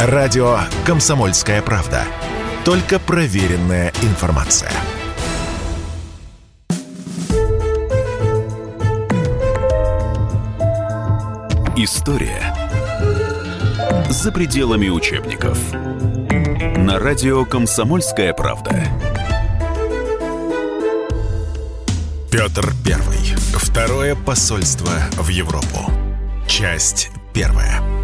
Радио «Комсомольская правда». Только проверенная информация. История за пределами учебников. На радио «Комсомольская правда». Петр Первый. Второе посольство в Европу. Часть первая.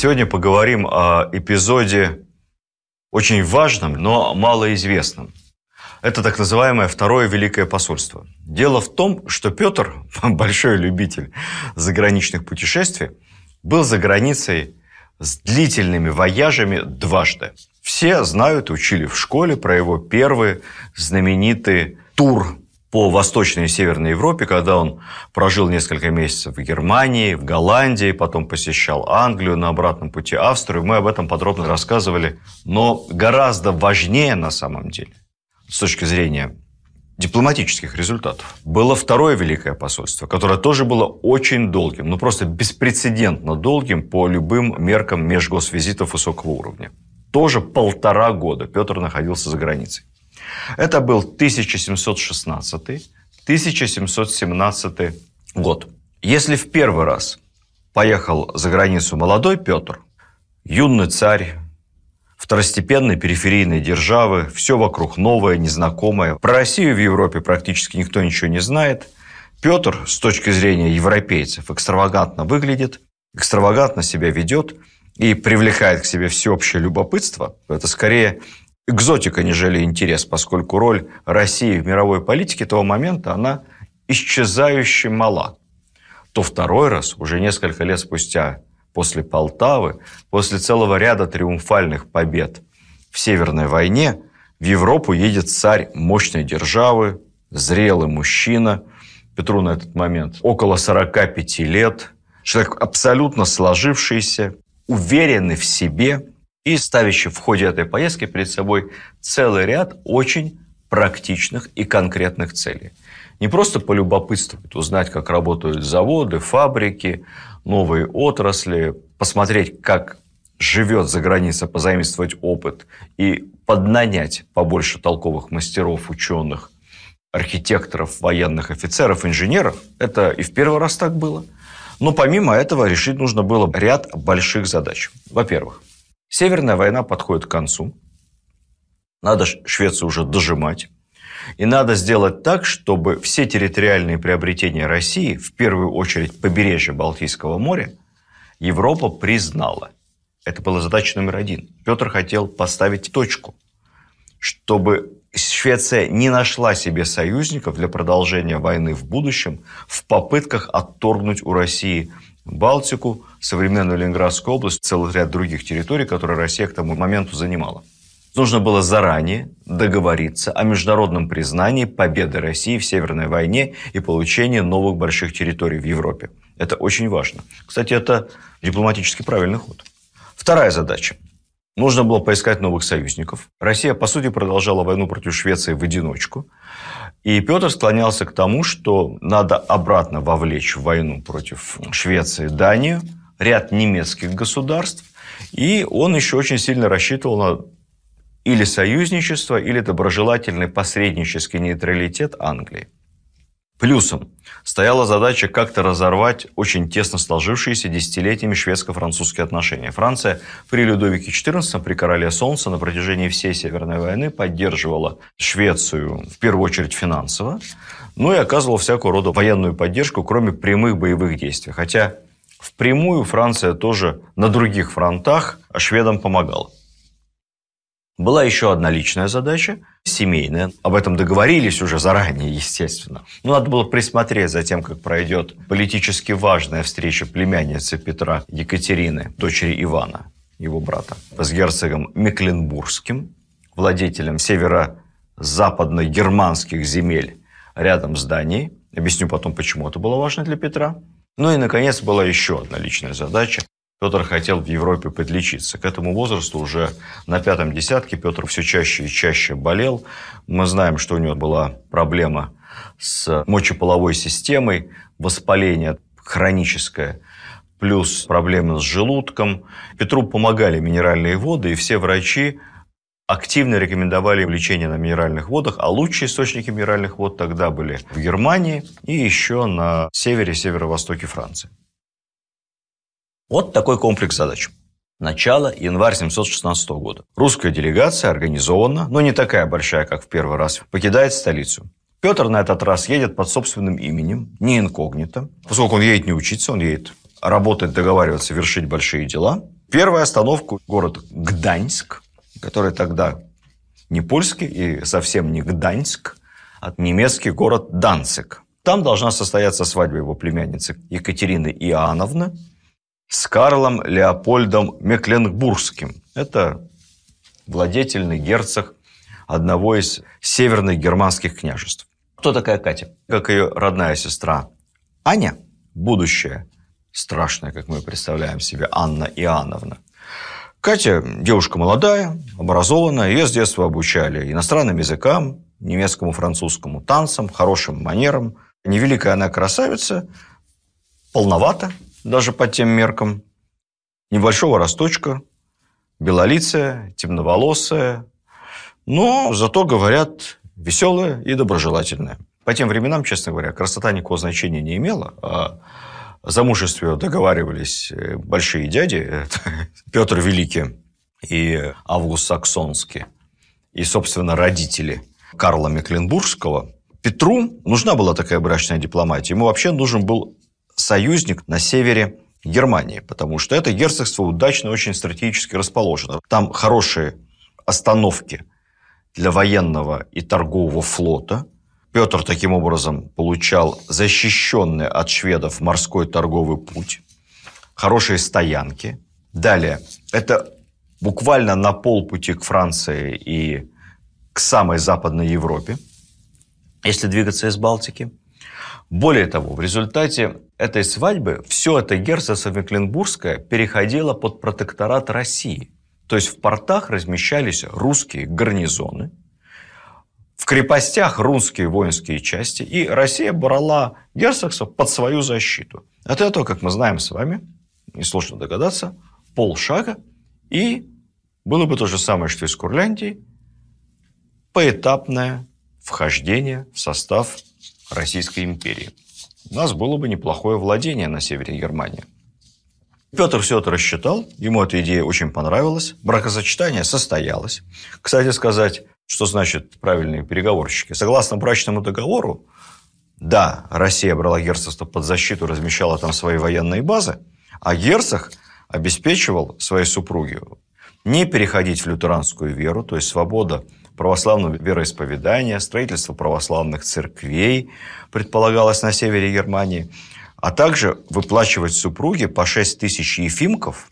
Сегодня поговорим о эпизоде очень важном, но малоизвестном. Это так называемое Второе Великое посольство. Дело в том, что Петр, большой любитель заграничных путешествий, был за границей с длительными вояжами дважды. Все знают, учили в школе про его первый знаменитый тур по Восточной и Северной Европе, когда он прожил несколько месяцев в Германии, в Голландии, потом посещал Англию, на обратном пути Австрию. Мы об этом подробно рассказывали. Но гораздо важнее на самом деле, с точки зрения дипломатических результатов, было второе Великое посольство, которое тоже было очень долгим, ну просто беспрецедентно долгим по любым меркам межгосвизитов высокого уровня. Тоже полтора года Петр находился за границей. Это был 1716-1717 год. Если в первый раз поехал за границу молодой Петр, юный царь, второстепенной периферийной державы, все вокруг новое, незнакомое. Про Россию в Европе практически никто ничего не знает. Петр, с точки зрения европейцев, экстравагантно выглядит, экстравагантно себя ведет и привлекает к себе всеобщее любопытство. Это скорее экзотика, нежели интерес, поскольку роль России в мировой политике того момента, она исчезающе мала. То второй раз, уже несколько лет спустя, после Полтавы, после целого ряда триумфальных побед в Северной войне, в Европу едет царь мощной державы, зрелый мужчина, Петру на этот момент около 45 лет, человек абсолютно сложившийся, уверенный в себе – и ставящий в ходе этой поездки перед собой целый ряд очень практичных и конкретных целей. Не просто полюбопытствовать, узнать, как работают заводы, фабрики, новые отрасли, посмотреть, как живет за границей, позаимствовать опыт и поднанять побольше толковых мастеров, ученых, архитекторов, военных офицеров, инженеров. Это и в первый раз так было. Но помимо этого решить нужно было ряд больших задач. Во-первых, Северная война подходит к концу. Надо Швецию уже дожимать. И надо сделать так, чтобы все территориальные приобретения России, в первую очередь побережье Балтийского моря, Европа признала. Это была задача номер один. Петр хотел поставить точку, чтобы Швеция не нашла себе союзников для продолжения войны в будущем в попытках отторгнуть у России Балтику, современную Ленинградскую область, целый ряд других территорий, которые Россия к тому моменту занимала. Нужно было заранее договориться о международном признании победы России в Северной войне и получении новых больших территорий в Европе. Это очень важно. Кстати, это дипломатически правильный ход. Вторая задача. Нужно было поискать новых союзников. Россия, по сути, продолжала войну против Швеции в одиночку. И Петр склонялся к тому, что надо обратно вовлечь в войну против Швеции Данию, ряд немецких государств, и он еще очень сильно рассчитывал на или союзничество, или доброжелательный посреднический нейтралитет Англии. Плюсом стояла задача как-то разорвать очень тесно сложившиеся десятилетиями шведско-французские отношения. Франция при Людовике XIV, при короле Солнца на протяжении всей Северной войны поддерживала Швецию в первую очередь финансово, ну и оказывала всякого рода военную поддержку, кроме прямых боевых действий. Хотя впрямую Франция тоже на других фронтах шведам помогала. Была еще одна личная задача, семейная. Об этом договорились уже заранее, естественно. Но надо было присмотреть за тем, как пройдет политически важная встреча племянницы Петра Екатерины, дочери Ивана, его брата, с герцогом Мекленбургским, владетелем северо-западно-германских земель рядом с Данией. Объясню потом, почему это было важно для Петра. Ну и, наконец, была еще одна личная задача Петр хотел в Европе подлечиться. К этому возрасту уже на пятом десятке Петр все чаще и чаще болел. Мы знаем, что у него была проблема с мочеполовой системой, воспаление хроническое плюс проблемы с желудком. Петру помогали минеральные воды, и все врачи активно рекомендовали лечение на минеральных водах, а лучшие источники минеральных вод тогда были в Германии и еще на севере, северо-востоке Франции. Вот такой комплекс задач. Начало январь 716 года. Русская делегация организованно, но не такая большая, как в первый раз, покидает столицу. Петр на этот раз едет под собственным именем, не инкогнито. Поскольку он едет не учиться, он едет работать, договариваться, вершить большие дела. Первая остановка – город Гданьск, который тогда не польский и совсем не Гданьск, а немецкий город Данцик. Там должна состояться свадьба его племянницы Екатерины Иоанновны с Карлом Леопольдом Мекленбургским. Это владетельный герцог одного из северных германских княжеств. Кто такая Катя? Как ее родная сестра Аня, будущая, страшная, как мы представляем себе, Анна Иоанновна. Катя девушка молодая, образованная, ее с детства обучали иностранным языкам, немецкому, французскому, танцам, хорошим манерам. Невеликая она красавица, полновата даже по тем меркам, небольшого росточка, белолицая, темноволосая, но зато, говорят, веселая и доброжелательная. По тем временам, честно говоря, красота никакого значения не имела, а замужестве договаривались э, большие дяди, Петр Великий и Август Саксонский, и, собственно, родители Карла Мекленбургского. Петру нужна была такая брачная дипломатия. Ему вообще нужен был союзник на севере Германии, потому что это герцогство удачно очень стратегически расположено. Там хорошие остановки для военного и торгового флота – Петр таким образом получал защищенный от шведов морской торговый путь, хорошие стоянки. Далее, это буквально на полпути к Франции и к самой Западной Европе, если двигаться из Балтики. Более того, в результате этой свадьбы все это герцогство Мекленбургское переходило под протекторат России. То есть в портах размещались русские гарнизоны – в крепостях русские воинские части, и Россия брала герцогство под свою защиту. От этого, как мы знаем с вами, несложно догадаться, полшага, и было бы то же самое, что и с Курляндией, поэтапное вхождение в состав Российской империи. У нас было бы неплохое владение на севере Германии. Петр все это рассчитал, ему эта идея очень понравилась, бракосочетание состоялось. Кстати сказать, что значит правильные переговорщики? Согласно брачному договору, да, Россия брала герцогство под защиту, размещала там свои военные базы, а герцог обеспечивал своей супруге не переходить в лютеранскую веру, то есть свобода православного вероисповедания, строительство православных церквей предполагалось на севере Германии, а также выплачивать супруге по 6 тысяч ефимков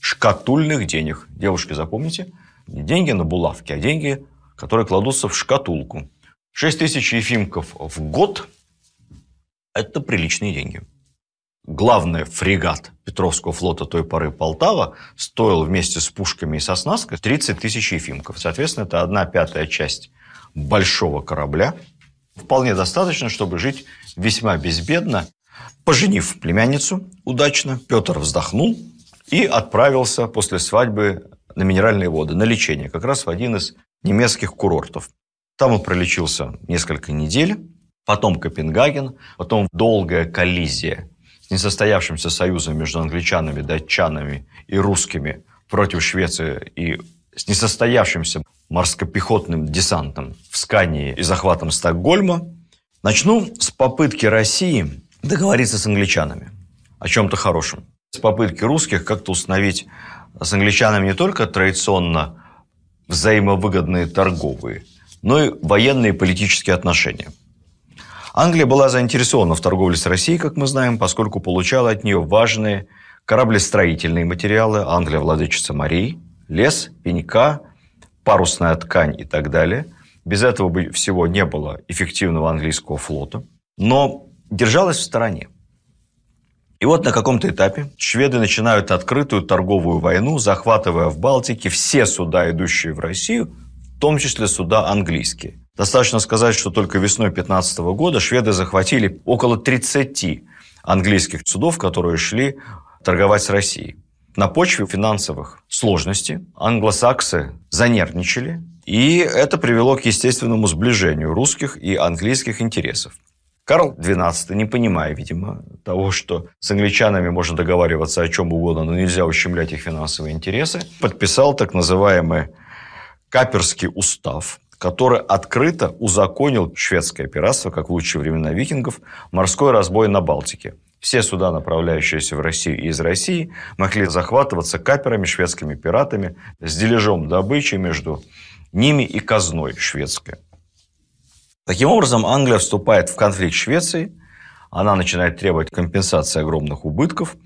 шкатульных денег. Девушки, запомните, не деньги на булавки, а деньги которые кладутся в шкатулку. 6 тысяч ефимков в год – это приличные деньги. Главный фрегат Петровского флота той поры Полтава стоил вместе с пушками и со снаской 30 тысяч ефимков. Соответственно, это одна пятая часть большого корабля. Вполне достаточно, чтобы жить весьма безбедно. Поженив племянницу удачно, Петр вздохнул и отправился после свадьбы на минеральные воды, на лечение, как раз в один из немецких курортов. Там он пролечился несколько недель, потом Копенгаген, потом долгая коллизия несостоявшимся союзом между англичанами, датчанами и русскими против Швеции и с несостоявшимся морскопехотным десантом в Скании и захватом Стокгольма. Начну с попытки России договориться с англичанами о чем-то хорошем. С попытки русских как-то установить с англичанами не только традиционно взаимовыгодные торговые, но и военные и политические отношения. Англия была заинтересована в торговле с Россией, как мы знаем, поскольку получала от нее важные кораблестроительные материалы, Англия владычица морей, лес, пенька, парусная ткань и так далее. Без этого бы всего не было эффективного английского флота. Но держалась в стороне. И вот на каком-то этапе шведы начинают открытую торговую войну, захватывая в Балтике все суда, идущие в Россию, в том числе суда английские. Достаточно сказать, что только весной 15 года шведы захватили около 30 английских судов, которые шли торговать с Россией. На почве финансовых сложностей англосаксы занервничали, и это привело к естественному сближению русских и английских интересов. Карл XII, не понимая, видимо, того, что с англичанами можно договариваться о чем угодно, но нельзя ущемлять их финансовые интересы, подписал так называемый Каперский устав, который открыто узаконил шведское пиратство, как в лучшие времена викингов, морской разбой на Балтике. Все суда, направляющиеся в Россию и из России, могли захватываться каперами, шведскими пиратами с дележом добычи между ними и казной шведской. Таким образом, Англия вступает в конфликт с Швецией, она начинает требовать компенсации огромных убытков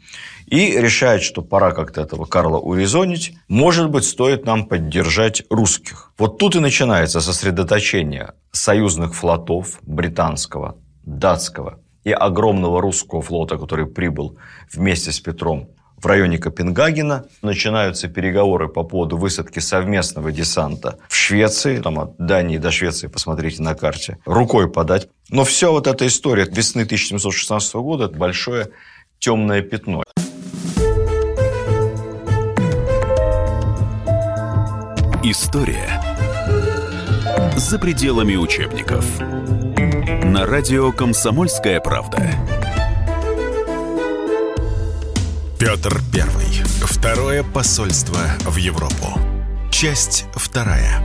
и решает, что пора как-то этого Карла урезонить. Может быть, стоит нам поддержать русских. Вот тут и начинается сосредоточение союзных флотов британского, датского и огромного русского флота, который прибыл вместе с Петром в районе Копенгагена. Начинаются переговоры по поводу высадки совместного десанта в Швеции. Там от Дании до Швеции, посмотрите на карте, рукой подать. Но все вот эта история весны 1716 года – это большое темное пятно. История за пределами учебников. На радио «Комсомольская правда». Петр Первый. Второе посольство в Европу. Часть вторая.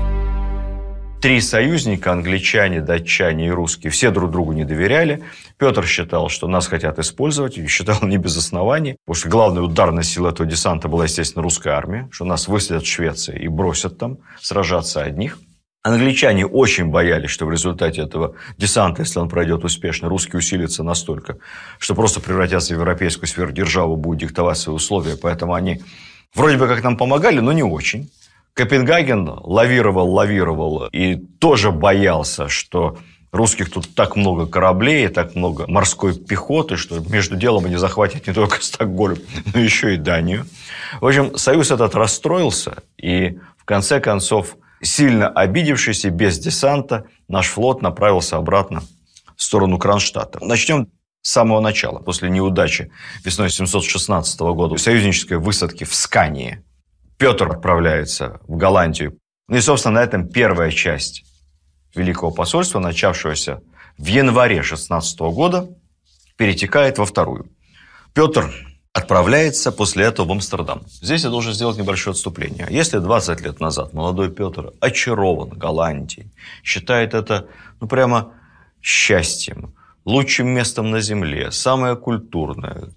Три союзника, англичане, датчане и русские, все друг другу не доверяли. Петр считал, что нас хотят использовать, и считал не без оснований, потому что главная ударная сила этого десанта была, естественно, русская армия, что нас выследят в Швеции и бросят там сражаться одних. Англичане очень боялись, что в результате этого десанта, если он пройдет успешно, русские усилятся настолько, что просто превратятся в европейскую сверхдержаву, будут диктовать свои условия. Поэтому они вроде бы как нам помогали, но не очень. Копенгаген лавировал, лавировал и тоже боялся, что русских тут так много кораблей, так много морской пехоты, что между делом они захватят не только Стокгольм, но еще и Данию. В общем, союз этот расстроился, и в конце концов Сильно обидевшись и без десанта, наш флот направился обратно в сторону Кронштадта. Начнем с самого начала. После неудачи весной 716 года союзнической высадки в Скании Петр отправляется в Голландию. Ну и, собственно, на этом первая часть Великого посольства, начавшегося в январе 16 года, перетекает во вторую. Петр отправляется после этого в Амстердам. Здесь я должен сделать небольшое отступление. Если 20 лет назад молодой Петр очарован Голландией, считает это ну, прямо счастьем, лучшим местом на земле, самое культурное,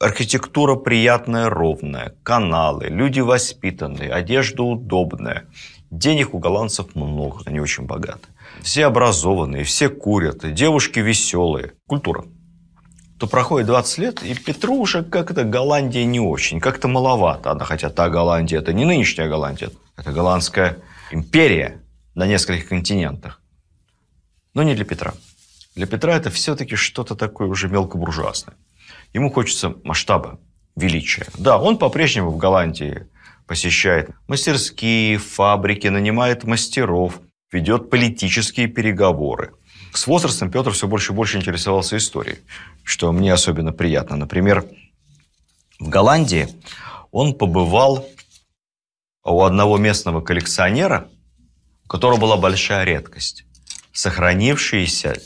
архитектура приятная, ровная, каналы, люди воспитанные, одежда удобная, денег у голландцев много, они очень богаты. Все образованные, все курят, девушки веселые. Культура то проходит 20 лет, и Петру уже как-то Голландия не очень, как-то маловато. Она, хотя та Голландия – это не нынешняя Голландия, это голландская империя на нескольких континентах. Но не для Петра. Для Петра это все-таки что-то такое уже мелкобуржуазное. Ему хочется масштаба, величия. Да, он по-прежнему в Голландии посещает мастерские, фабрики, нанимает мастеров, ведет политические переговоры – с возрастом Петр все больше и больше интересовался историей, что мне особенно приятно. Например, в Голландии он побывал у одного местного коллекционера, у которого была большая редкость – сохранившийся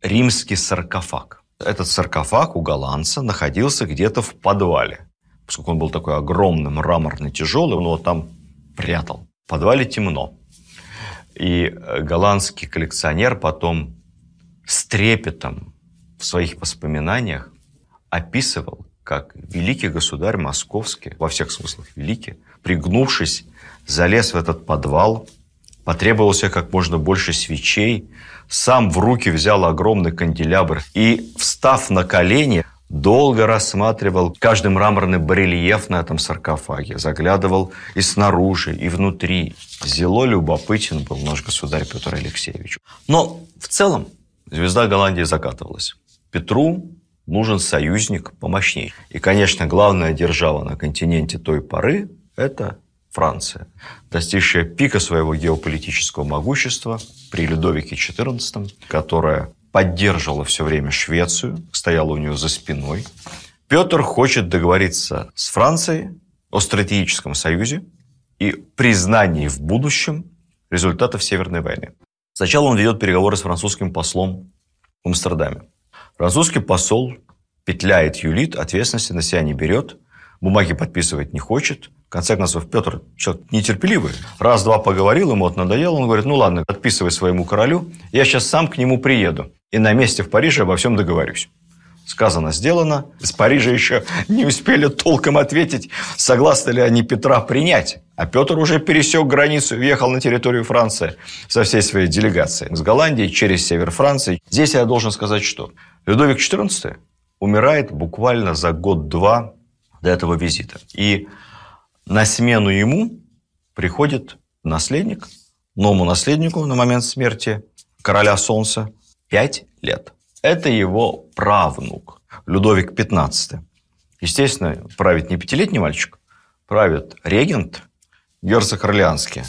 римский саркофаг. Этот саркофаг у голландца находился где-то в подвале. Поскольку он был такой огромный, мраморный, тяжелый, он его там прятал. В подвале темно. И э, голландский коллекционер потом с трепетом в своих воспоминаниях описывал, как великий государь московский, во всех смыслах великий, пригнувшись, залез в этот подвал, потребовал себе как можно больше свечей, сам в руки взял огромный канделябр и, встав на колени, долго рассматривал каждый мраморный барельеф на этом саркофаге, заглядывал и снаружи, и внутри. Зело любопытен был наш государь Петр Алексеевич. Но в целом звезда Голландии закатывалась. Петру нужен союзник помощнее. И, конечно, главная держава на континенте той поры – это Франция, достигшая пика своего геополитического могущества при Людовике XIV, которая поддерживала все время Швецию, стояла у нее за спиной, Петр хочет договориться с Францией о стратегическом союзе и признании в будущем результатов Северной войны. Сначала он ведет переговоры с французским послом в Амстердаме. Французский посол петляет, юлит, ответственности на себя не берет, бумаги подписывать не хочет. В конце концов, Петр человек нетерпеливый. Раз-два поговорил, ему это надоело. Он говорит, ну ладно, подписывай своему королю, я сейчас сам к нему приеду. И на месте в Париже обо всем договорюсь. Сказано, сделано. Из Парижа еще не успели толком ответить, согласны ли они Петра принять. А Петр уже пересек границу и въехал на территорию Франции со всей своей делегацией. С Голландии через север Франции. Здесь я должен сказать, что Людовик XIV умирает буквально за год-два до этого визита. И на смену ему приходит наследник, новому наследнику на момент смерти короля Солнца, пять лет. Это его правнук, Людовик XV. Естественно, правит не пятилетний мальчик, правит регент, герцог Орлеанский.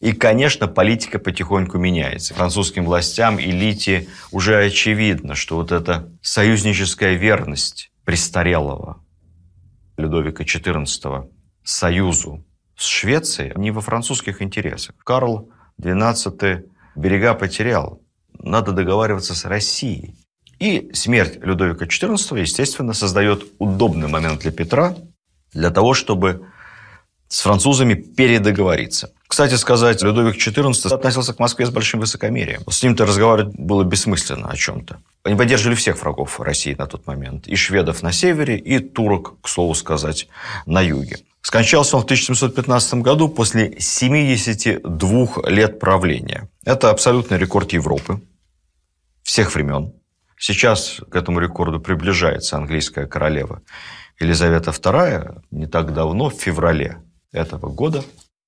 И, конечно, политика потихоньку меняется. Французским властям, элите уже очевидно, что вот эта союзническая верность престарелого Людовика XIV союзу с Швецией не во французских интересах. Карл XII берега потерял. Надо договариваться с Россией. И смерть Людовика XIV, естественно, создает удобный момент для Петра для того, чтобы с французами передоговориться. Кстати сказать, Людовик XIV относился к Москве с большим высокомерием. С ним-то разговаривать было бессмысленно о чем-то. Они поддерживали всех врагов России на тот момент. И шведов на севере, и турок, к слову сказать, на юге. Скончался он в 1715 году после 72 лет правления. Это абсолютный рекорд Европы всех времен. Сейчас к этому рекорду приближается английская королева Елизавета II. Не так давно, в феврале этого года,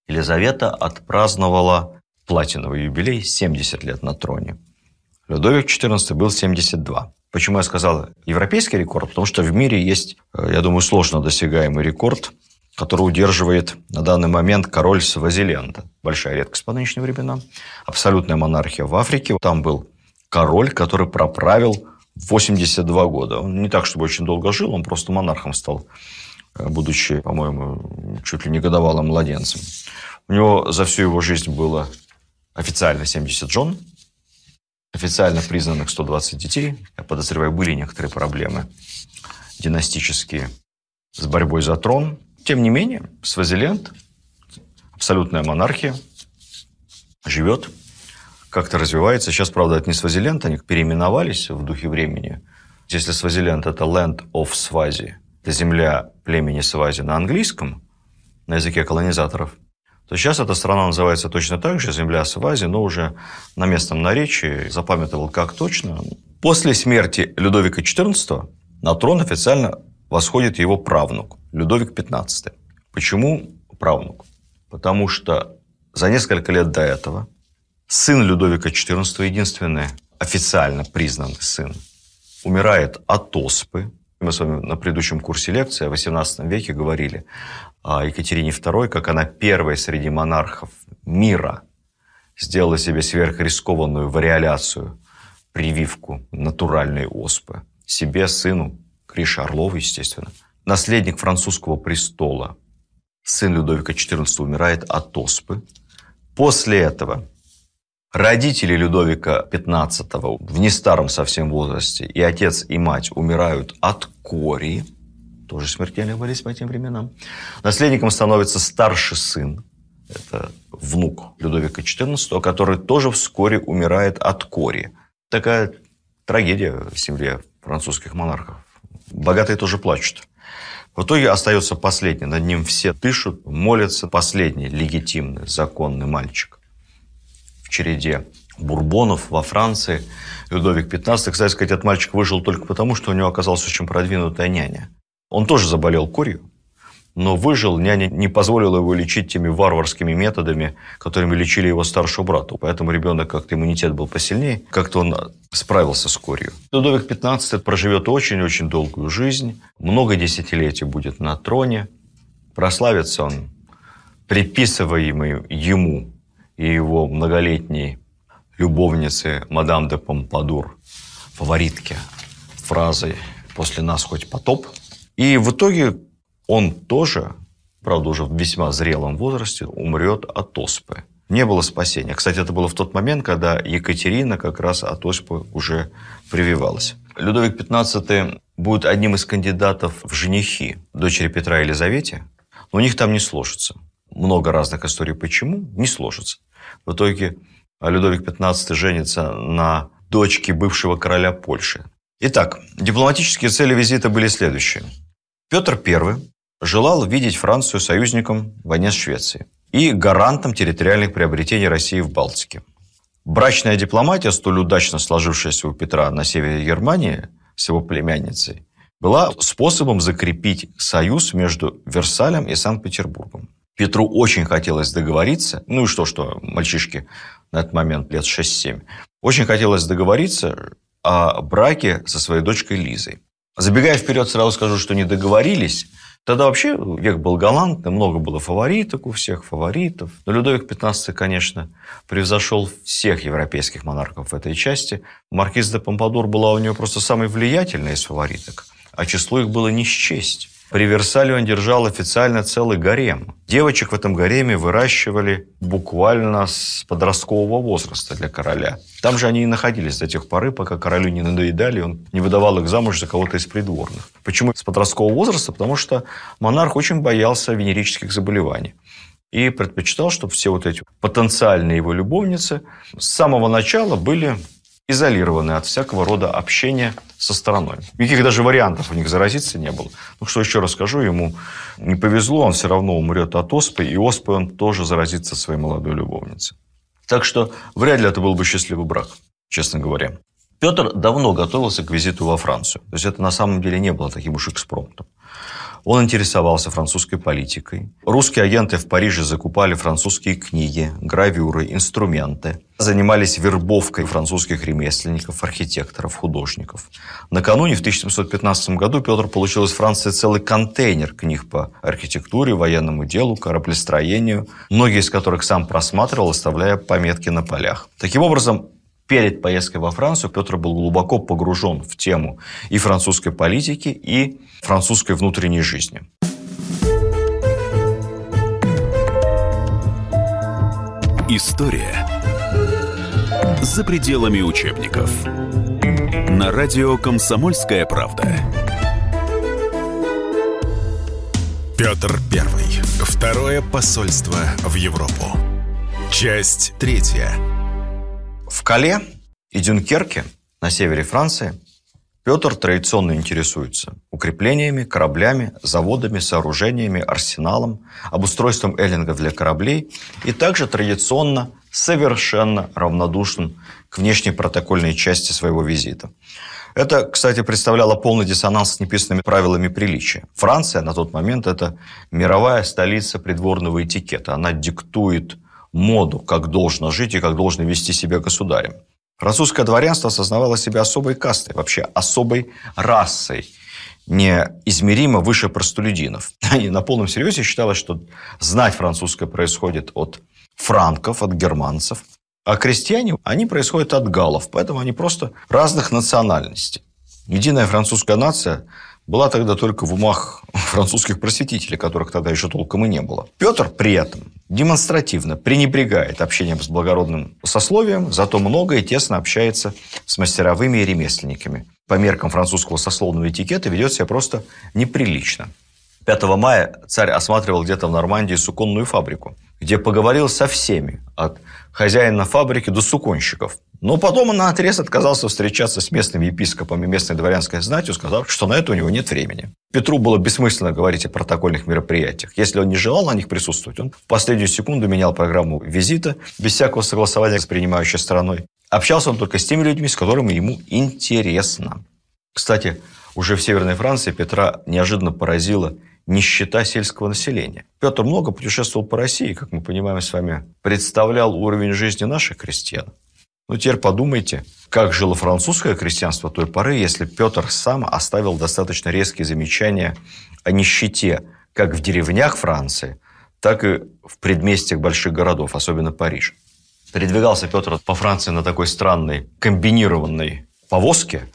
Елизавета отпраздновала платиновый юбилей 70 лет на троне. Людовик XIV был 72. Почему я сказал европейский рекорд? Потому что в мире есть, э, я думаю, сложно досягаемый рекорд, который удерживает на данный момент король Свазиленда. Большая редкость по нынешним временам. Абсолютная монархия в Африке. Там был король, который проправил 82 года. Он не так, чтобы очень долго жил, он просто монархом стал, э, будучи, по-моему, чуть ли не годовалым младенцем. У него за всю его жизнь было официально 70 жен, официально признанных 120 детей. Я подозреваю, были некоторые проблемы династические с борьбой за трон. Тем не менее, Свазиленд, абсолютная монархия, живет как-то развивается. Сейчас, правда, это не Свазиленд, они переименовались в духе времени. Если Свазиленд – это Land of Swazi, это земля племени Свази на английском, на языке колонизаторов, то сейчас эта страна называется точно так же, земля Свази, но уже на местном наречии, запамятовал как точно. После смерти Людовика XIV на трон официально восходит его правнук, Людовик XV. Почему правнук? Потому что за несколько лет до этого сын Людовика XIV, единственный официально признанный сын, умирает от оспы. Мы с вами на предыдущем курсе лекции о XVIII веке говорили о Екатерине II, как она первая среди монархов мира сделала себе сверхрискованную вариоляцию, прививку натуральной оспы. Себе, сыну, Грише Орлову, естественно. Наследник французского престола, сын Людовика XIV, умирает от оспы. После этого Родители Людовика XV в нестаром совсем возрасте, и отец, и мать умирают от кори, тоже смертельная болезнь по этим временам. Наследником становится старший сын, это внук Людовика XIV, который тоже вскоре умирает от кори. Такая трагедия в семье французских монархов. Богатые тоже плачут. В итоге остается последний. Над ним все дышат, молятся. Последний легитимный, законный мальчик череде бурбонов во Франции. Людовик XV, кстати сказать, этот мальчик выжил только потому, что у него оказалась очень продвинутая няня. Он тоже заболел корью, но выжил, няня не позволила его лечить теми варварскими методами, которыми лечили его старшего брата. Поэтому ребенок как-то иммунитет был посильнее, как-то он справился с корью. Людовик XV проживет очень-очень долгую жизнь, много десятилетий будет на троне, прославится он приписываемый ему и его многолетней любовницы мадам де Помпадур, фаворитки, фразой «после нас хоть потоп». И в итоге он тоже, правда, уже в весьма зрелом возрасте, умрет от оспы. Не было спасения. Кстати, это было в тот момент, когда Екатерина как раз от оспы уже прививалась. Людовик XV будет одним из кандидатов в женихи дочери Петра Елизавете, но у них там не сложится. Много разных историй почему, не сложится. В итоге Людовик XV женится на дочке бывшего короля Польши. Итак, дипломатические цели визита были следующие. Петр I желал видеть Францию союзником в войне с Швецией и гарантом территориальных приобретений России в Балтике. Брачная дипломатия, столь удачно сложившаяся у Петра на севере Германии с его племянницей, была способом закрепить союз между Версалем и Санкт-Петербургом. Петру очень хотелось договориться, ну и что, что мальчишки на этот момент лет 6-7, очень хотелось договориться о браке со своей дочкой Лизой. Забегая вперед, сразу скажу, что не договорились. Тогда вообще век был галантный, много было фавориток у всех, фаворитов. Но Людовик XV, конечно, превзошел всех европейских монархов в этой части. Маркиз де Помпадур была у него просто самой влиятельной из фавориток, а число их было не счесть. При Версале он держал официально целый гарем. Девочек в этом гареме выращивали буквально с подросткового возраста для короля. Там же они и находились до тех поры, пока королю не надоедали, он не выдавал их замуж за кого-то из придворных. Почему с подросткового возраста? Потому что монарх очень боялся венерических заболеваний и предпочитал, чтобы все вот эти потенциальные его любовницы с самого начала были изолированы от всякого рода общения со стороной. Никаких даже вариантов у них заразиться не было. Ну, что еще раз скажу, ему не повезло, он все равно умрет от оспы, и оспой он тоже заразится своей молодой любовницей. Так что вряд ли это был бы счастливый брак, честно говоря. Петр давно готовился к визиту во Францию. То есть это на самом деле не было таким уж экспромтом. Он интересовался французской политикой. Русские агенты в Париже закупали французские книги, гравюры, инструменты. Занимались вербовкой французских ремесленников, архитекторов, художников. Накануне, в 1715 году, Петр получил из Франции целый контейнер книг по архитектуре, военному делу, кораблестроению, многие из которых сам просматривал, оставляя пометки на полях. Таким образом, перед поездкой во Францию Петр был глубоко погружен в тему и французской политики, и французской внутренней жизни. История за пределами учебников. На радио «Комсомольская правда». Петр Первый. Второе посольство в Европу. Часть третья. В Кале и Дюнкерке на севере Франции Петр традиционно интересуется укреплениями, кораблями, заводами, сооружениями, арсеналом, обустройством эллингов для кораблей и также традиционно совершенно равнодушен к внешней протокольной части своего визита. Это, кстати, представляло полный диссонанс с неписанными правилами приличия. Франция на тот момент – это мировая столица придворного этикета. Она диктует моду, как должно жить и как должно вести себя государем. Французское дворянство осознавало себя особой кастой, вообще особой расой, неизмеримо выше простолюдинов. И на полном серьезе считалось, что знать французское происходит от франков, от германцев, а крестьяне, они происходят от галлов, поэтому они просто разных национальностей. Единая французская нация была тогда только в умах французских просветителей, которых тогда еще толком и не было. Петр при этом демонстративно пренебрегает общением с благородным сословием, зато много и тесно общается с мастеровыми и ремесленниками. По меркам французского сословного этикета ведет себя просто неприлично. 5 мая царь осматривал где-то в Нормандии суконную фабрику, где поговорил со всеми, от хозяина фабрики до суконщиков. Но потом он на отрез отказался встречаться с местным епископом и местной дворянской знатью, сказав, что на это у него нет времени. Петру было бессмысленно говорить о протокольных мероприятиях. Если он не желал на них присутствовать, он в последнюю секунду менял программу визита без всякого согласования с принимающей стороной. Общался он только с теми людьми, с которыми ему интересно. Кстати, уже в Северной Франции Петра неожиданно поразила нищета сельского населения. Петр много путешествовал по России, как мы понимаем с вами, представлял уровень жизни наших крестьян. Ну, теперь подумайте, как жило французское крестьянство той поры, если Петр сам оставил достаточно резкие замечания о нищете как в деревнях Франции, так и в предместьях больших городов, особенно Париж. Передвигался Петр по Франции на такой странной комбинированной повозке,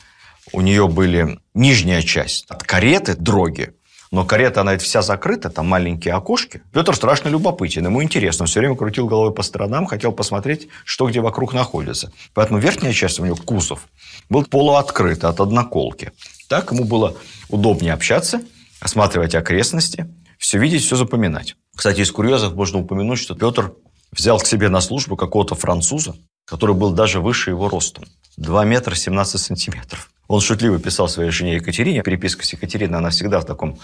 у нее были нижняя часть от кареты, дроги, но карета, она ведь вся закрыта, там маленькие окошки. Петр страшно любопытен, ему интересно. Он все время крутил головой по сторонам, хотел посмотреть, что где вокруг находится. Поэтому верхняя часть у него, кузов, был полуоткрыт от одноколки. Так ему было удобнее общаться, осматривать окрестности, все видеть, все запоминать. Кстати, из курьезов можно упомянуть, что Петр взял к себе на службу какого-то француза, который был даже выше его ростом. 2 метра 17 сантиметров. Он шутливо писал своей жене Екатерине. Переписка с Екатериной, она всегда в таком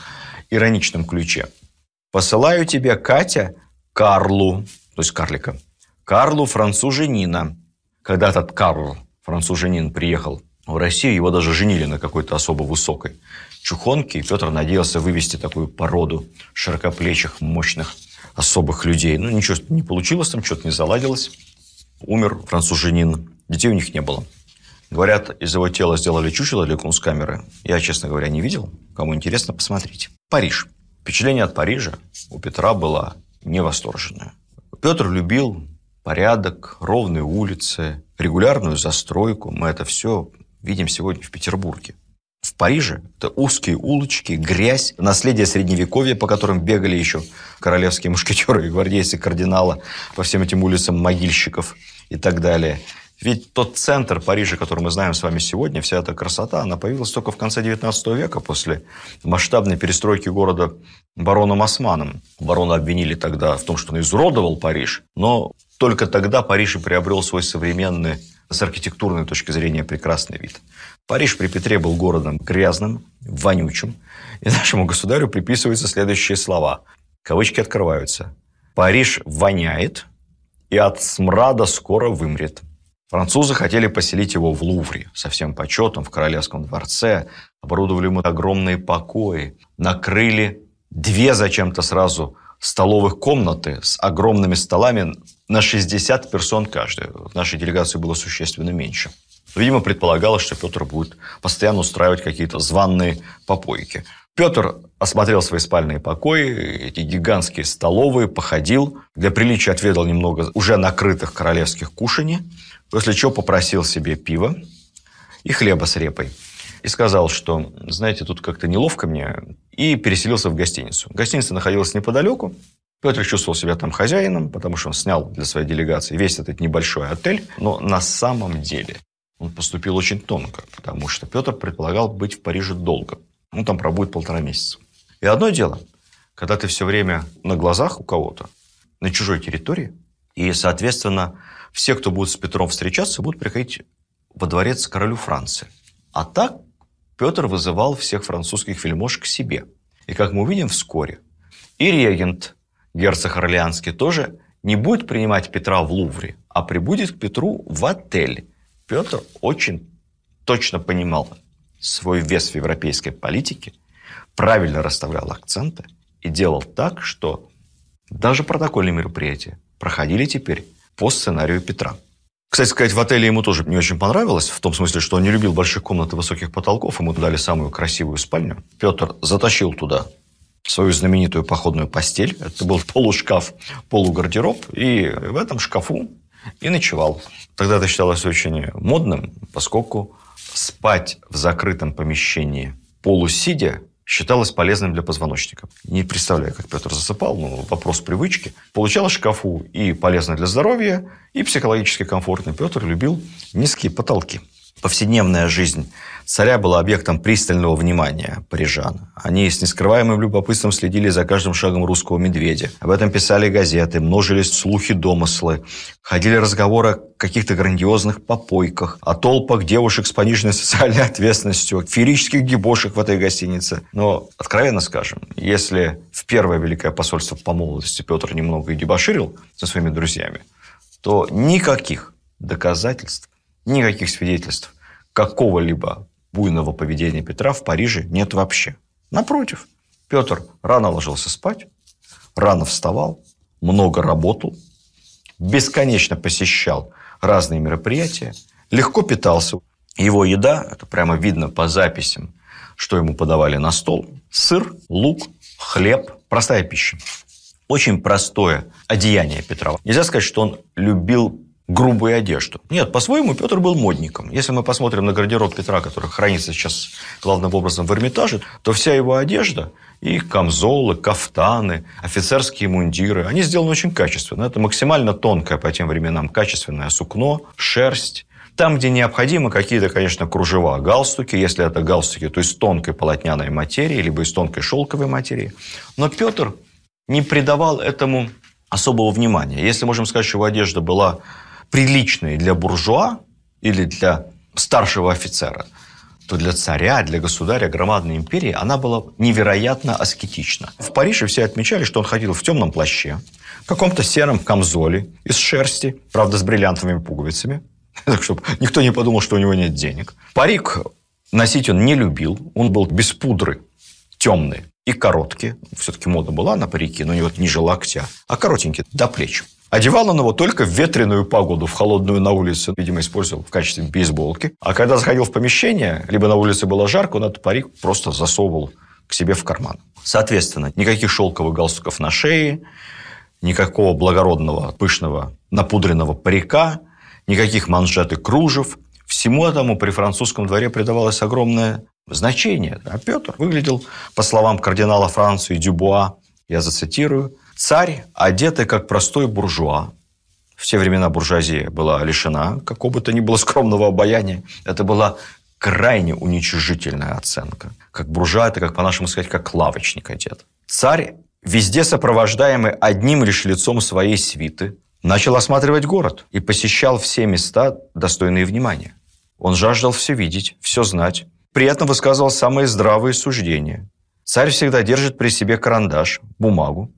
ироничном ключе. «Посылаю тебе, Катя, Карлу, то есть карлика, Карлу француженина». Когда этот Карл, француженин, приехал в Россию, его даже женили на какой-то особо высокой чухонке, и Петр надеялся вывести такую породу широкоплечих, мощных, особых людей. Ну, ничего не получилось там, что-то не заладилось умер француженин, детей у них не было. Говорят, из его тела сделали чучело для кунсткамеры. Я, честно говоря, не видел. Кому интересно, посмотрите. Париж. Впечатление от Парижа у Петра было невосторженное. Петр любил порядок, ровные улицы, регулярную застройку. Мы это все видим сегодня в Петербурге. В Париже это узкие улочки, грязь, наследие средневековья, по которым бегали еще королевские мушкетеры и гвардейцы кардинала по всем этим улицам могильщиков и так далее. Ведь тот центр Парижа, который мы знаем с вами сегодня, вся эта красота, она появилась только в конце XIX века, после масштабной перестройки города бароном Османом. Барона обвинили тогда в том, что он изуродовал Париж, но только тогда Париж и приобрел свой современный, с архитектурной точки зрения, прекрасный вид. Париж при Петре был городом грязным, вонючим, и нашему государю приписываются следующие слова. Кавычки открываются. «Париж воняет, и от смрада скоро вымрет». Французы хотели поселить его в Лувре со всем почетом в Королевском дворце, оборудовали ему огромные покои, накрыли две зачем-то сразу столовых комнаты с огромными столами на 60 персон каждая. В нашей делегации было существенно меньше. Видимо, предполагалось, что Петр будет постоянно устраивать какие-то званные попойки. Петр осмотрел свои спальные покои, эти гигантские столовые, походил, для приличия отведал немного уже накрытых королевских кушаний, после чего попросил себе пива и хлеба с репой. И сказал, что, знаете, тут как-то неловко мне, и переселился в гостиницу. Гостиница находилась неподалеку, Петр чувствовал себя там хозяином, потому что он снял для своей делегации весь этот небольшой отель. Но на самом деле он поступил очень тонко, потому что Петр предполагал быть в Париже долго. Он там пробудет полтора месяца. И одно дело, когда ты все время на глазах у кого-то, на чужой территории, и, соответственно, все, кто будет с Петром встречаться, будут приходить во дворец королю Франции. А так Петр вызывал всех французских вельмож к себе. И, как мы увидим вскоре, и регент, герцог Орлеанский, тоже не будет принимать Петра в Лувре, а прибудет к Петру в отель, Петр очень точно понимал свой вес в европейской политике, правильно расставлял акценты и делал так, что даже протокольные мероприятия проходили теперь по сценарию Петра. Кстати сказать, в отеле ему тоже не очень понравилось, в том смысле, что он не любил больших комнат и высоких потолков, ему дали самую красивую спальню. Петр затащил туда свою знаменитую походную постель. Это был полушкаф, полугардероб, и в этом шкафу и ночевал. Тогда это считалось очень модным, поскольку спать в закрытом помещении полусидя считалось полезным для позвоночника. Не представляю, как Петр засыпал, но вопрос привычки. Получалось шкафу и полезно для здоровья, и психологически комфортно. Петр любил низкие потолки. Повседневная жизнь царя была объектом пристального внимания парижан. Они с нескрываемым любопытством следили за каждым шагом русского медведя. Об этом писали газеты, множились слухи, домыслы. Ходили разговоры о каких-то грандиозных попойках, о толпах девушек с пониженной социальной ответственностью, о феерических дебошах в этой гостинице. Но, откровенно скажем, если в первое Великое посольство по молодости Петр немного и дебоширил со своими друзьями, то никаких доказательств Никаких свидетельств какого-либо буйного поведения Петра в Париже нет вообще. Напротив, Петр рано ложился спать, рано вставал, много работал, бесконечно посещал разные мероприятия, легко питался. Его еда, это прямо видно по записям, что ему подавали на стол, сыр, лук, хлеб, простая пища. Очень простое одеяние Петра. Нельзя сказать, что он любил грубую одежду. Нет, по-своему Петр был модником. Если мы посмотрим на гардероб Петра, который хранится сейчас главным образом в Эрмитаже, то вся его одежда и камзолы, кафтаны, офицерские мундиры, они сделаны очень качественно. Это максимально тонкое по тем временам качественное сукно, шерсть, там, где необходимо, какие-то, конечно, кружева, галстуки. Если это галстуки, то из тонкой полотняной материи, либо из тонкой шелковой материи. Но Петр не придавал этому особого внимания. Если можем сказать, что его одежда была приличной для буржуа или для старшего офицера, то для царя, для государя громадной империи она была невероятно аскетична. В Париже все отмечали, что он ходил в темном плаще, в каком-то сером камзоле из шерсти, правда, с бриллиантовыми пуговицами, так чтобы никто не подумал, что у него нет денег. Парик носить он не любил, он был без пудры, темный и короткий. Все-таки мода была на парики, но не вот ниже локтя, а коротенький, до плеч. Одевал он его только в ветреную погоду, в холодную на улице. Видимо, использовал в качестве бейсболки. А когда заходил в помещение, либо на улице было жарко, он этот парик просто засовывал к себе в карман. Соответственно, никаких шелковых галстуков на шее, никакого благородного, пышного, напудренного парика, никаких манжет и кружев. Всему этому при французском дворе придавалось огромное значение. А Петр выглядел, по словам кардинала Франции Дюбуа, я зацитирую, Царь, одетый как простой буржуа, в те времена буржуазия была лишена какого бы то ни было скромного обаяния. Это была крайне уничижительная оценка. Как буржуа, это, как по-нашему сказать, как лавочник одет. Царь, везде сопровождаемый одним лишь лицом своей свиты, начал осматривать город и посещал все места, достойные внимания. Он жаждал все видеть, все знать, при этом высказывал самые здравые суждения. Царь всегда держит при себе карандаш, бумагу,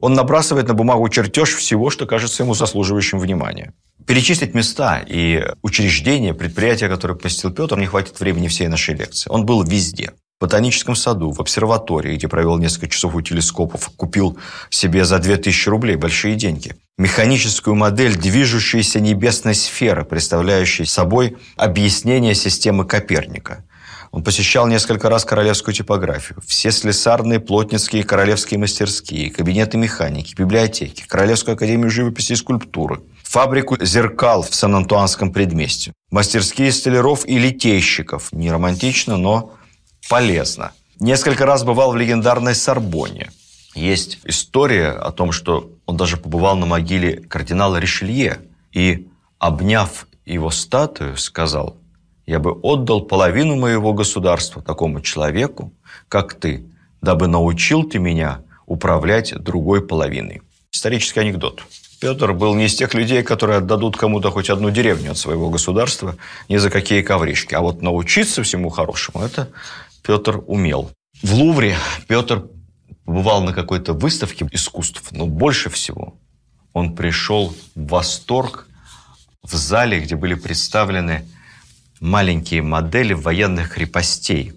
он набрасывает на бумагу чертеж всего, что кажется ему заслуживающим внимания. Перечислить места и учреждения, предприятия, которые посетил Петр, не хватит времени всей нашей лекции. Он был везде. В ботаническом саду, в обсерватории, где провел несколько часов у телескопов, купил себе за 2000 рублей большие деньги. Механическую модель движущейся небесной сферы, представляющей собой объяснение системы Коперника. Он посещал несколько раз королевскую типографию, все слесарные, плотницкие королевские мастерские, кабинеты механики, библиотеки, Королевскую академию живописи и скульптуры, фабрику зеркал в Сан-Антуанском предместе, мастерские столяров и литейщиков. Не романтично, но полезно. Несколько раз бывал в легендарной Сорбоне. Есть история о том, что он даже побывал на могиле кардинала Ришелье и, обняв его статую, сказал – я бы отдал половину моего государства такому человеку, как ты, дабы научил ты меня управлять другой половиной. Исторический анекдот. Петр был не из тех людей, которые отдадут кому-то хоть одну деревню от своего государства ни за какие ковришки. А вот научиться всему хорошему, это Петр умел. В Лувре Петр побывал на какой-то выставке искусств, но больше всего он пришел в восторг в зале, где были представлены маленькие модели военных крепостей,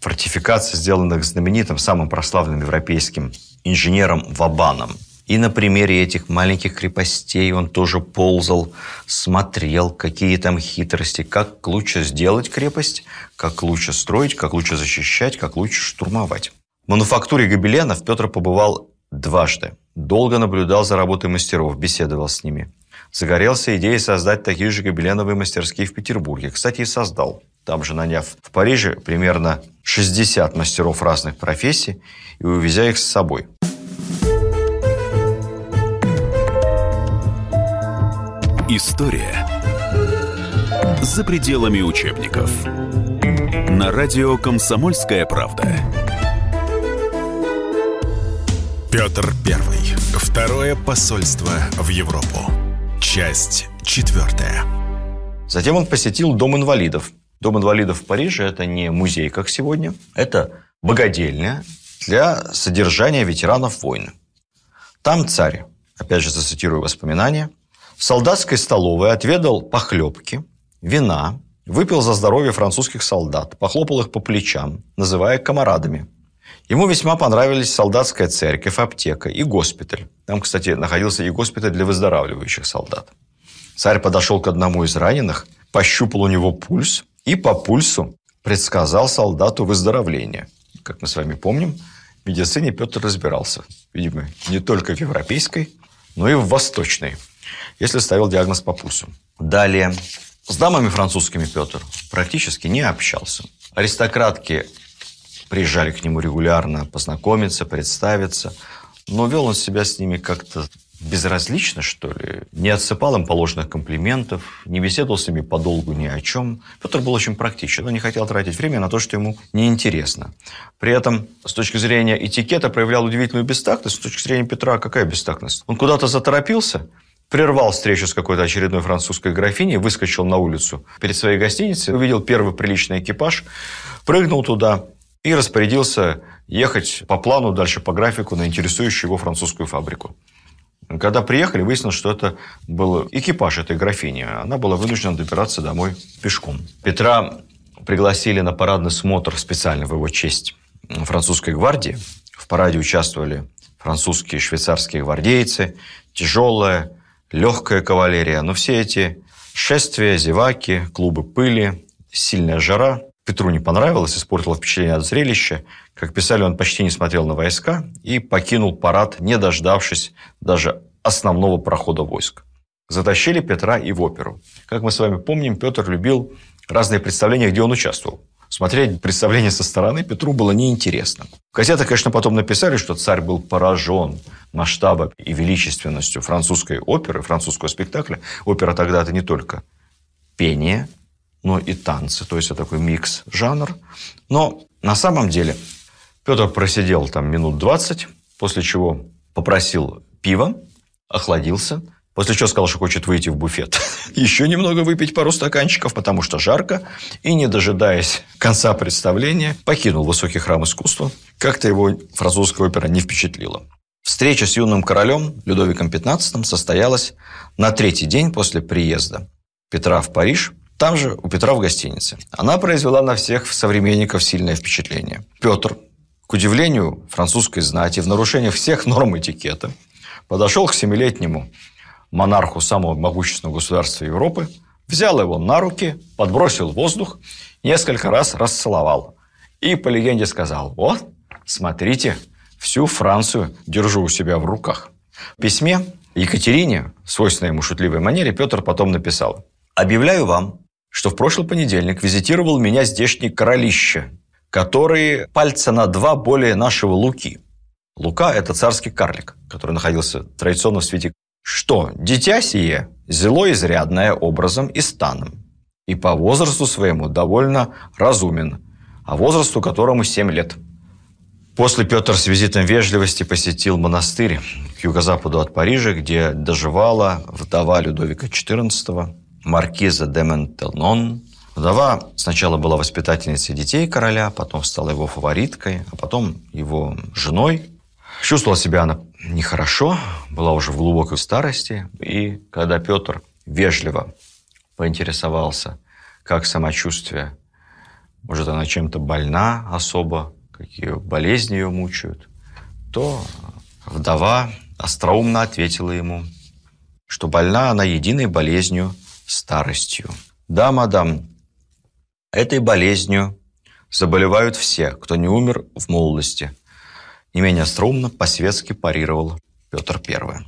фортификаций, сделанных знаменитым, самым прославленным европейским инженером Вабаном. И на примере этих маленьких крепостей он тоже ползал, смотрел, какие там хитрости, как лучше сделать крепость, как лучше строить, как лучше защищать, как лучше штурмовать. В мануфактуре гобеленов Петр побывал дважды. Долго наблюдал за работой мастеров, беседовал с ними загорелся идеей создать такие же гобеленовые мастерские в Петербурге. Кстати, и создал. Там же наняв в Париже примерно 60 мастеров разных профессий и увезя их с собой. История за пределами учебников. На радио «Комсомольская правда». Петр Первый. Второе посольство в Европу. Часть четвертая. Затем он посетил Дом инвалидов. Дом инвалидов в Париже – это не музей, как сегодня. Это богадельня для содержания ветеранов войны. Там царь, опять же зацитирую воспоминания, в солдатской столовой отведал похлебки, вина, выпил за здоровье французских солдат, похлопал их по плечам, называя комарадами – Ему весьма понравились солдатская церковь, аптека и госпиталь. Там, кстати, находился и госпиталь для выздоравливающих солдат. Царь подошел к одному из раненых, пощупал у него пульс и по пульсу предсказал солдату выздоровление. Как мы с вами помним, в медицине Петр разбирался. Видимо, не только в европейской, но и в восточной. если ставил диагноз по пульсу. Далее. С дамами французскими Петр практически не общался. Аристократки приезжали к нему регулярно познакомиться, представиться, но вел он себя с ними как-то безразлично, что ли, не отсыпал им положенных комплиментов, не беседовал с ними подолгу ни о чем. Петр был очень практичен, он не хотел тратить время на то, что ему неинтересно. При этом, с точки зрения этикета, проявлял удивительную бестактность. С точки зрения Петра, какая бестактность? Он куда-то заторопился, прервал встречу с какой-то очередной французской графиней, выскочил на улицу перед своей гостиницей, увидел первый приличный экипаж, прыгнул туда и распорядился ехать по плану, дальше по графику на интересующую его французскую фабрику. Когда приехали, выяснилось, что это был экипаж этой графини. Она была вынуждена добираться домой пешком. Петра пригласили на парадный смотр специально в его честь французской гвардии. В параде участвовали французские швейцарские гвардейцы, тяжелая, легкая кавалерия. Но все эти шествия, зеваки, клубы пыли, сильная жара Петру не понравилось, испортило впечатление от зрелища. Как писали, он почти не смотрел на войска и покинул парад, не дождавшись даже основного прохода войск. Затащили Петра и в оперу. Как мы с вами помним, Петр любил разные представления, где он участвовал. Смотреть представление со стороны Петру было неинтересно. В газетах, конечно, потом написали, что царь был поражен масштабом и величественностью французской оперы, французского спектакля. Опера тогда это не только пение, но и танцы. То есть, это такой микс жанр. Но на самом деле Петр просидел там минут 20, после чего попросил пива, охладился, после чего сказал, что хочет выйти в буфет. Еще немного выпить пару стаканчиков, потому что жарко, и, не дожидаясь конца представления, покинул высокий храм искусства. Как-то его французская опера не впечатлила. Встреча с юным королем Людовиком XV состоялась на третий день после приезда Петра в Париж там же, у Петра в гостинице. Она произвела на всех современников сильное впечатление. Петр, к удивлению французской знати, в нарушении всех норм этикета, подошел к семилетнему монарху самого могущественного государства Европы, взял его на руки, подбросил в воздух, несколько раз расцеловал. И по легенде сказал, вот, смотрите, всю Францию держу у себя в руках. В письме Екатерине, свойственной ему шутливой манере, Петр потом написал, «Объявляю вам, что в прошлый понедельник визитировал меня здешний королище, который пальца на два более нашего Луки. Лука – это царский карлик, который находился традиционно в свете. Что дитя сие зело изрядное образом и станом, и по возрасту своему довольно разумен, а возрасту которому семь лет. После Петр с визитом вежливости посетил монастырь к юго-западу от Парижа, где доживала вдова Людовика XIV, маркиза де Ментелнон. Вдова сначала была воспитательницей детей короля, потом стала его фавориткой, а потом его женой. Чувствовала себя она нехорошо, была уже в глубокой старости. И когда Петр вежливо поинтересовался, как самочувствие, может, она чем-то больна особо, какие болезни ее мучают, то вдова остроумно ответила ему, что больна она единой болезнью – старостью. Да, мадам, этой болезнью заболевают все, кто не умер в молодости. Не менее струмно по-светски парировал Петр I.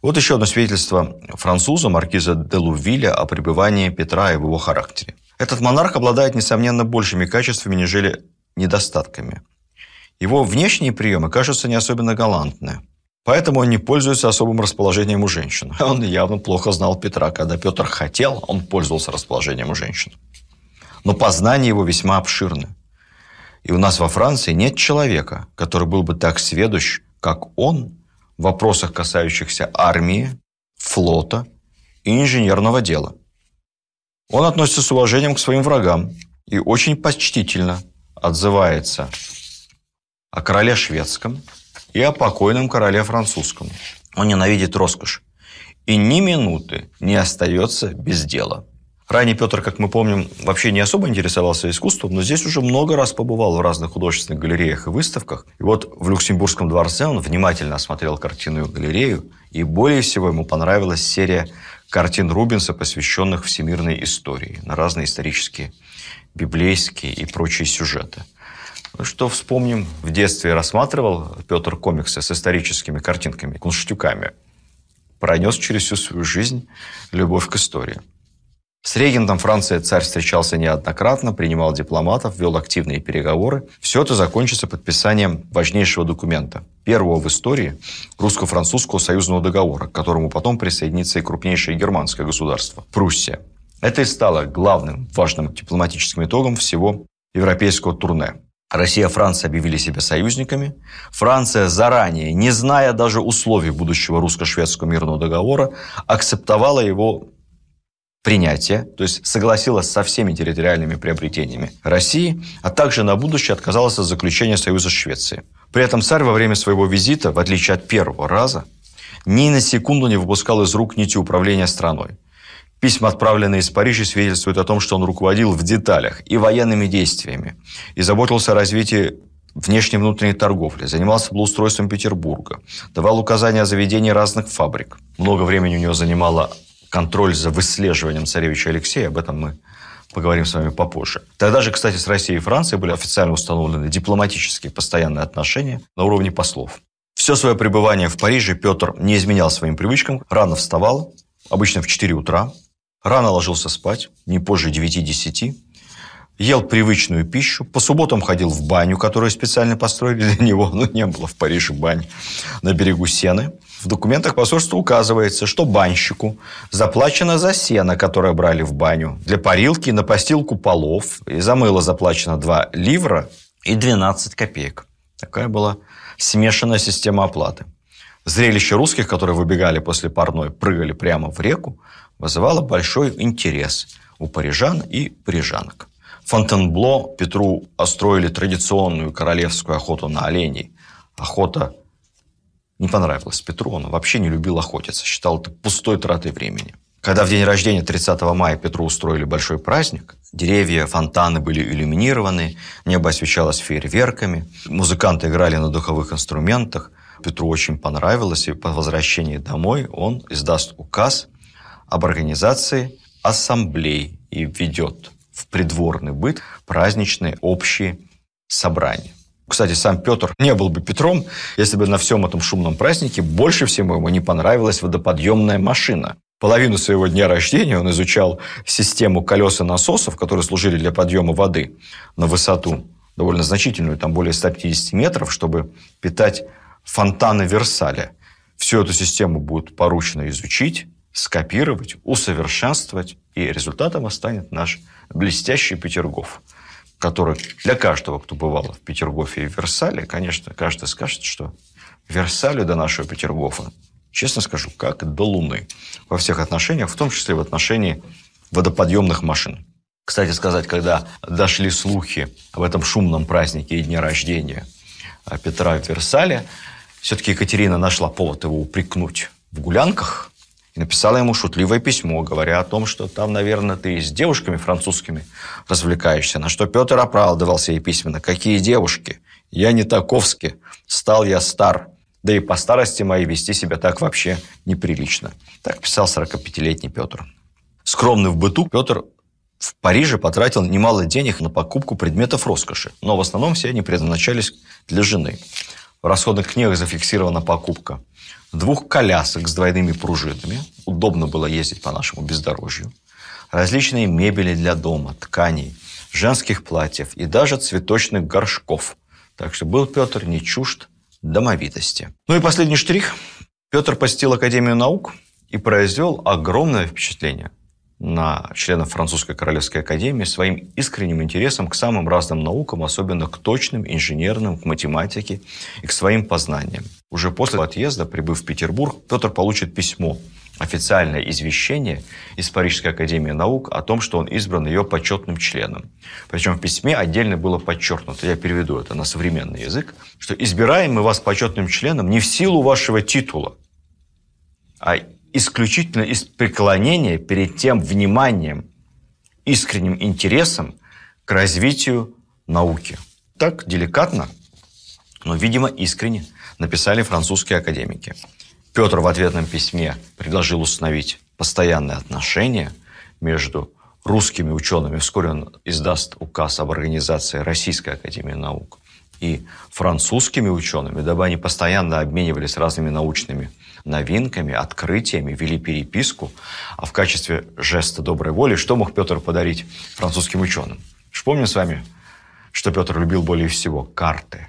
Вот еще одно свидетельство француза маркиза де Лувиля о пребывании Петра и в его характере. Этот монарх обладает, несомненно, большими качествами, нежели недостатками. Его внешние приемы кажутся не особенно галантны. Поэтому он не пользуется особым расположением у женщин. Он явно плохо знал Петра. Когда Петр хотел, он пользовался расположением у женщин. Но познания его весьма обширны. И у нас во Франции нет человека, который был бы так сведущ, как он, в вопросах, касающихся армии, флота и инженерного дела. Он относится с уважением к своим врагам и очень почтительно отзывается о короле шведском – и о покойном короле французском. Он ненавидит роскошь и ни минуты не остается без дела. Ранее Петр, как мы помним, вообще не особо интересовался искусством, но здесь уже много раз побывал в разных художественных галереях и выставках. И вот в Люксембургском дворце он внимательно осмотрел картинную галерею, и более всего ему понравилась серия картин Рубенса, посвященных всемирной истории, на разные исторические, библейские и прочие сюжеты. Что вспомним, в детстве рассматривал Петр комиксы с историческими картинками, кунштюками. пронес через всю свою жизнь любовь к истории. С регентом Франции царь встречался неоднократно, принимал дипломатов, вел активные переговоры. Все это закончится подписанием важнейшего документа, первого в истории русско-французского союзного договора, к которому потом присоединится и крупнейшее германское государство – Пруссия. Это и стало главным важным дипломатическим итогом всего европейского турне. Россия и Франция объявили себя союзниками. Франция заранее, не зная даже условий будущего русско-шведского мирного договора, акцептовала его принятие, то есть согласилась со всеми территориальными приобретениями России, а также на будущее отказалась от заключения союза с Швецией. При этом царь во время своего визита, в отличие от первого раза, ни на секунду не выпускал из рук нити управления страной. Письма, отправленные из Парижа, свидетельствуют о том, что он руководил в деталях и военными действиями, и заботился о развитии внешней и внутренней торговли, занимался благоустройством Петербурга, давал указания о заведении разных фабрик. Много времени у него занимало контроль за выслеживанием царевича Алексея. Об этом мы поговорим с вами попозже. Тогда же, кстати, с Россией и Францией были официально установлены дипломатические постоянные отношения на уровне послов. Все свое пребывание в Париже Петр не изменял своим привычкам. Рано вставал, обычно в 4 утра. Рано ложился спать, не позже 9-10 ел привычную пищу, по субботам ходил в баню, которую специально построили для него, ну, не было в Париже бань, на берегу Сены. В документах посольства указывается, что банщику заплачено за сено, которое брали в баню, для парилки на постилку полов, и за мыло заплачено 2 ливра и 12 копеек. Такая была смешанная система оплаты. Зрелище русских, которые выбегали после парной, прыгали прямо в реку, вызывало большой интерес у парижан и парижанок. Фонтенбло Петру устроили традиционную королевскую охоту на оленей. Охота не понравилась Петру, он вообще не любил охотиться, считал это пустой тратой времени. Когда в день рождения 30 мая Петру устроили большой праздник, деревья, фонтаны были иллюминированы, небо освещалось фейерверками, музыканты играли на духовых инструментах. Петру очень понравилось, и по возвращении домой он издаст указ об организации ассамблей и введет в придворный быт праздничные общие собрания. Кстати, сам Петр не был бы Петром, если бы на всем этом шумном празднике больше всего ему не понравилась водоподъемная машина. Половину своего дня рождения он изучал систему колес и насосов, которые служили для подъема воды на высоту довольно значительную, там более 150 метров, чтобы питать фонтаны Версаля. Всю эту систему будет поручено изучить, скопировать, усовершенствовать, и результатом станет наш блестящий Петергоф, который для каждого, кто бывал в Петергофе и в Версале, конечно, каждый скажет, что Версалю до нашего Петергофа, честно скажу, как до Луны. Во всех отношениях, в том числе в отношении водоподъемных машин. Кстати сказать, когда дошли слухи об этом шумном празднике и дне рождения Петра в Версале, все-таки Екатерина нашла повод его упрекнуть в гулянках – и написала ему шутливое письмо, говоря о том, что там, наверное, ты с девушками французскими развлекаешься. На что Петр оправдывался ей письменно. Какие девушки? Я не таковски. Стал я стар. Да и по старости моей вести себя так вообще неприлично. Так писал 45-летний Петр. Скромный в быту, Петр в Париже потратил немало денег на покупку предметов роскоши, но в основном все они предназначались для жены. В расходных книгах зафиксирована покупка двух колясок с двойными пружинами. Удобно было ездить по нашему бездорожью. Различные мебели для дома, тканей, женских платьев и даже цветочных горшков. Так что был Петр не чужд домовитости. Ну и последний штрих. Петр посетил Академию наук и произвел огромное впечатление – на членов Французской Королевской Академии своим искренним интересом к самым разным наукам, особенно к точным, инженерным, к математике и к своим познаниям. Уже после отъезда, прибыв в Петербург, Петр получит письмо, официальное извещение из Парижской Академии Наук о том, что он избран ее почетным членом. Причем в письме отдельно было подчеркнуто, я переведу это на современный язык, что избираем мы вас почетным членом не в силу вашего титула, а исключительно из преклонения перед тем вниманием, искренним интересом к развитию науки. Так деликатно, но, видимо, искренне написали французские академики. Петр в ответном письме предложил установить постоянные отношения между русскими учеными. Вскоре он издаст указ об организации Российской Академии Наук и французскими учеными, дабы они постоянно обменивались разными научными новинками, открытиями, вели переписку. А в качестве жеста доброй воли что мог Петр подарить французским ученым? Вспомним с вами, что Петр любил более всего – карты.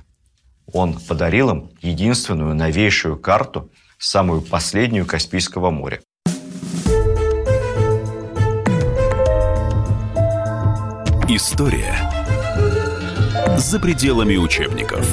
Он подарил им единственную новейшую карту, самую последнюю Каспийского моря. История за пределами учебников.